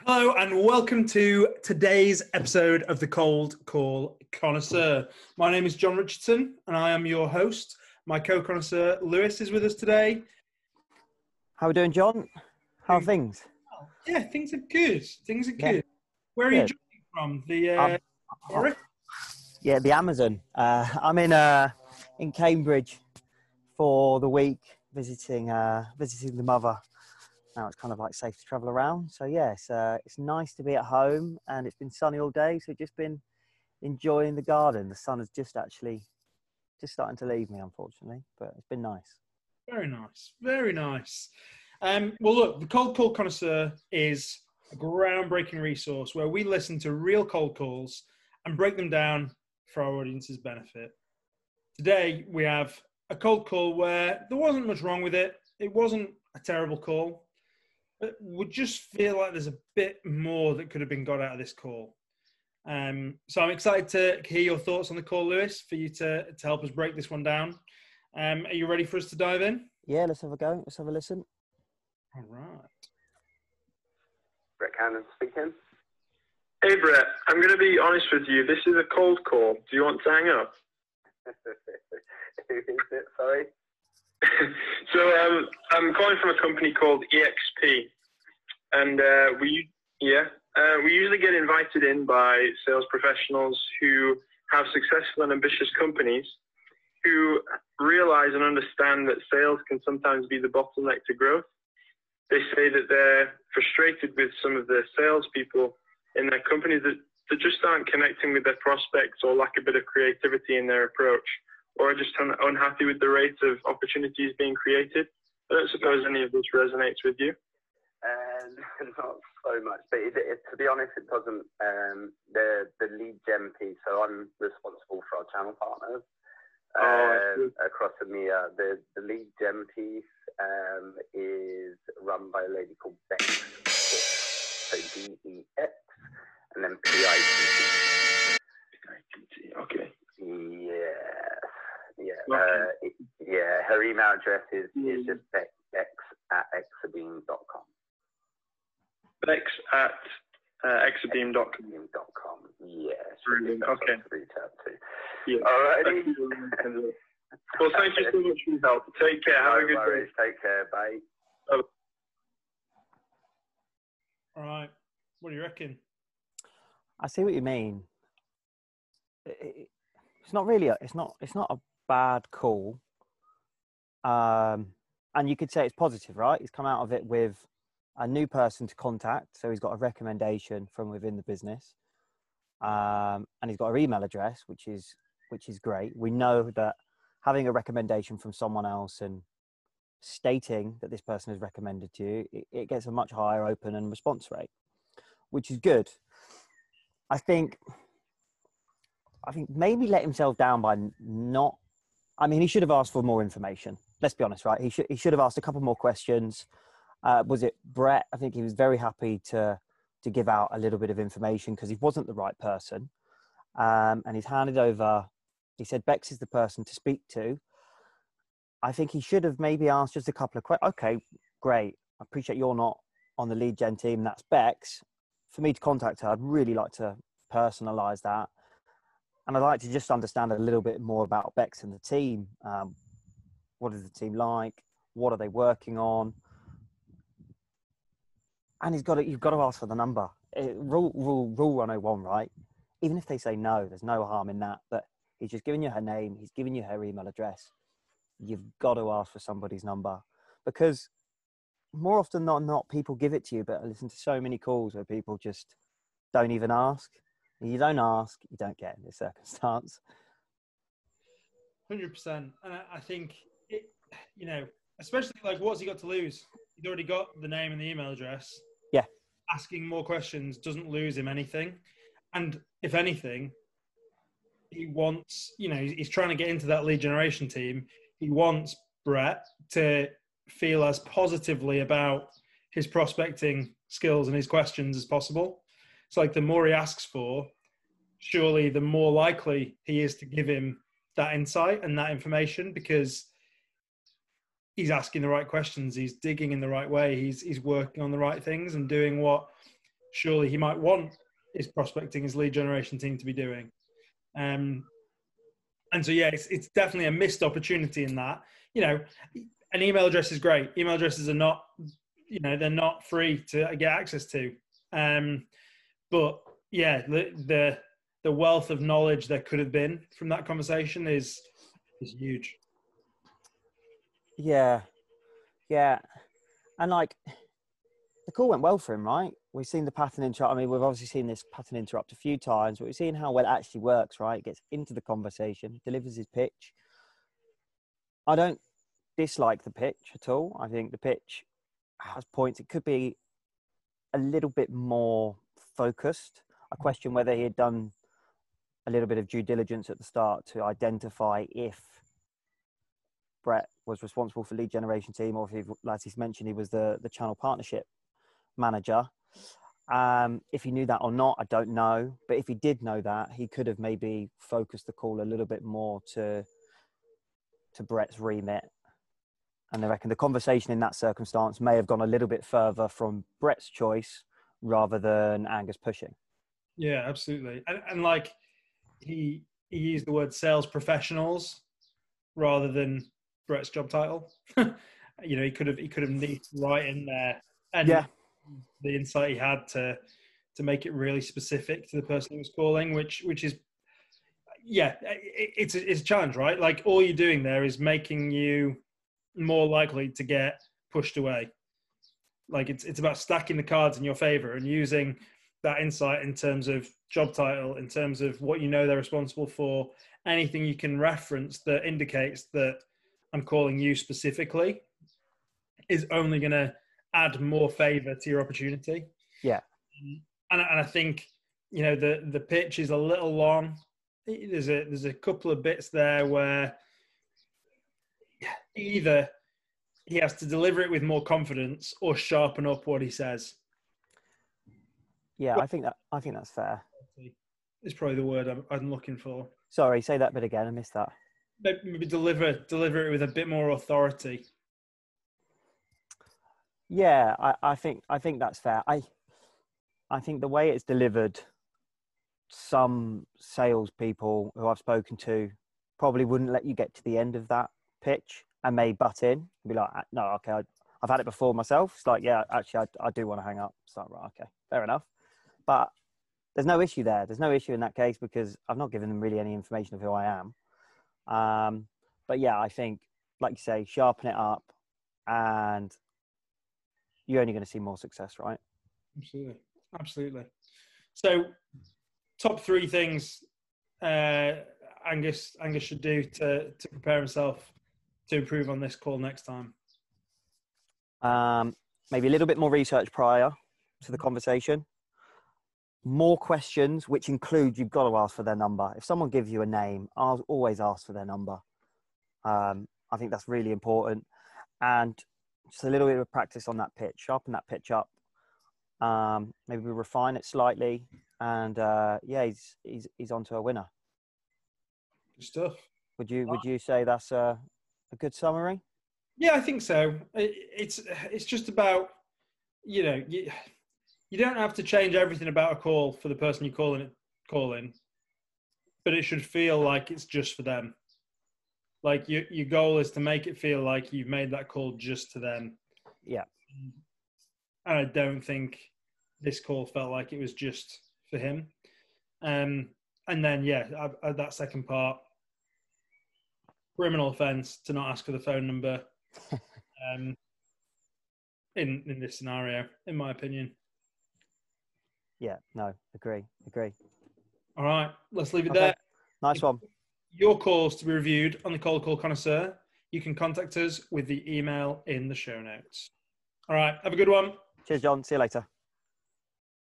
Hello and welcome to today's episode of the Cold Call Connoisseur. My name is John Richardson and I am your host. My co-connoisseur Lewis is with us today. How are we doing, John? How are things? Yeah, things are good. Things are Yeah. good. Where are you joining from? The uh, Um? Yeah, the Amazon. Uh, I'm in uh, in Cambridge for the week, visiting uh, visiting the mother. Now it's kind of like safe to travel around. So yeah, it's uh, it's nice to be at home, and it's been sunny all day. So just been enjoying the garden. The sun has just actually just starting to leave me, unfortunately, but it's been nice. Very nice. Very nice. Um, well, look, the Cold Call Connoisseur is a groundbreaking resource where we listen to real cold calls and break them down for our audience's benefit. Today, we have a cold call where there wasn't much wrong with it. It wasn't a terrible call, but we just feel like there's a bit more that could have been got out of this call. Um, so I'm excited to hear your thoughts on the call, Lewis, for you to, to help us break this one down. Um, are you ready for us to dive in? Yeah, let's have a go. Let's have a listen. All right. Brett Cannon speaking. Hey Brett, I'm going to be honest with you. This is a cold call. Do you want to hang up? Who is it? Sorry. so um, I'm calling from a company called EXP, and uh, we yeah uh, we usually get invited in by sales professionals who have successful and ambitious companies who realize and understand that sales can sometimes be the bottleneck to growth. They say that they're frustrated with some of the salespeople in their companies that, that just aren't connecting with their prospects or lack a bit of creativity in their approach or are just un- unhappy with the rate of opportunities being created. I don't suppose any of this resonates with you. Um, not so much, but it, it, to be honest, it doesn't. Um, the the lead gen piece. So I'm responsible for our channel partners Oh, um, across EMEA. The the lead gen piece um, is run by a lady called Bex. So D E X, and then P I T. Okay. Yes. Yeah. Okay. Uh, it- yeah. Her email address is, is Mm. just bex at exabeam.com. Bex at uh, exabeam.com. Exabeam.com. Yes. Brilliant, okay. Reach out to. Yeah. Alrighty. well, thank you so much for your help. Take care. Have a good worries. Take care. Bye. All right. What do you reckon? I see what you mean. It- it- It's not really a, it's not it's not a bad call. Um, and you could say it's positive, right? He's come out of it with a new person to contact, so he's got a recommendation from within the business, um, and he's got our email address, which is which is great. We know that having a recommendation from someone else and stating that this person has recommended to you, it, it gets a much higher open and response rate, which is good. I think I think maybe let himself down by not. I mean, he should have asked for more information. Let's be honest, right? He should he should have asked a couple more questions. Uh, was it Brett? I think he was very happy to to give out a little bit of information because he wasn't the right person, um, and he's handed over. He said Bex is the person to speak to. I think he should have maybe asked just a couple of questions. Okay, great. I appreciate you're not on the lead gen team. That's Bex. For me to contact her, I'd really like to personalize that and I'd like to just understand a little bit more about Bex and the team. Um, what is the team like? What are they working on? And he's got to, you've got to ask for the number. Eh, rule, rule, rule 101, right? Even if they say no, there's no harm in that. But he's just giving you her name, he's giving you her email address. You've got to ask for somebody's number because more often than not, people give it to you. But I listen to so many calls where people just don't even ask. You don't ask, you don't get in this circumstance. Hundred percent. And I, think it, you know, especially like what's he got to lose? He's already got the name and the email address. Yeah. Asking more questions doesn't lose him anything, and if anything, he wants. You know, he's, he's trying to get into that lead generation team. He wants Brett to feel as positively about his prospecting skills and his questions as possible. It's like the more he asks for, surely the more likely he is to give him that insight and that information because he's asking the right questions, he's digging in the right way, he's he's working on the right things and doing what surely he might want his prospecting, his lead generation team to be doing. Um, and so, yeah, it's, it's definitely a missed opportunity in that. You know, an email address is great. Email addresses are not, you know, they're not free to get access to. Um, but yeah, the, the the wealth of knowledge there could have been from that conversation is is huge. Yeah, yeah, and like the call went well for him, right? We've seen the pattern interrupt. I mean, we've obviously seen this pattern interrupt a few times, but we've seen how well it actually works, right? It gets into the conversation, delivers his pitch. I don't dislike the pitch at all. I think the pitch has points. It could be a little bit more focused. I question whether he had done a little bit of due diligence at the start to identify if Brett was responsible for lead generation team or if, he, as he's mentioned, he was the, the channel partnership manager. Um, if he knew that or not, I don't know. But if he did know that, he could have maybe focused the call a little bit more to to Brett's remit. And I reckon the conversation in that circumstance may have gone a little bit further from Brett's choice rather than Angus pushing. Yeah, absolutely. And, and like he he used the word sales professionals rather than Brett's job title. you know, he could have he could have nicked right in there. And Yeah. the insight he had to to make it really specific to the person he was calling, which which is yeah, it, it's a, it's a challenge, right? Like all you're doing there is making you more likely to get pushed away. Like it's it's about stacking the cards in your favor and using that insight in terms of job title, in terms of what you know they're responsible for, anything you can reference that indicates that I'm calling you specifically is only going to add more favor to your opportunity. Yeah. And, and I think, you know, the, the pitch is a little long. There's a, there's a couple of bits there where either he has to deliver it with more confidence or sharpen up what he says. Yeah, I think that I think that's fair. It's probably the word I'm, I'm looking for. Sorry, say that bit again. I missed that. Maybe deliver deliver it with a bit more authority. Yeah, I, I think I think that's fair. I I think the way it's delivered, some salespeople who I've spoken to probably wouldn't let you get to the end of that pitch and may butt in and be like, "Ah, no, okay, I, I've had it before myself. It's like, yeah, actually, I, I do want to hang up. It's like, right, okay, fair enough. But there's no issue there. There's no issue in that case because I've not given them really any information of who I am. Um, but yeah, I think, like you say, sharpen it up and you're only going to see more success, right? Absolutely, absolutely. So, top three things uh, Angus Angus should do to to prepare himself to improve on this call next time. Um, maybe a little bit more research prior to the conversation. More questions, which include you've got to ask for their number. If someone gives you a name, I'll always ask for their number. Um, I think that's really important. And just a little bit of practice on that pitch, sharpen that pitch up. Um, maybe we refine it slightly. And uh, yeah, he's, he's, he's on to a winner. Good stuff. Would you, would you say that's a, a good summary? Yeah, I think so. It, it's it's just about you know you, you don't have to change everything about a call for the person you're calling it calling, but it should feel like it's just for them. Like your your goal is to make it feel like you've made that call just to them. Yeah. And I don't think this call felt like it was just for him. Um, and then yeah, I, I, that second part, criminal offence to not ask for the phone number. um, in in this scenario, in my opinion. Yeah, no, agree, agree. All right, let's leave it Okay. there. Nice one. Your calls to be reviewed on the Cold Call Connoisseur. You can contact us with the email in the show notes. All right, have a good one. Cheers, John. See you later.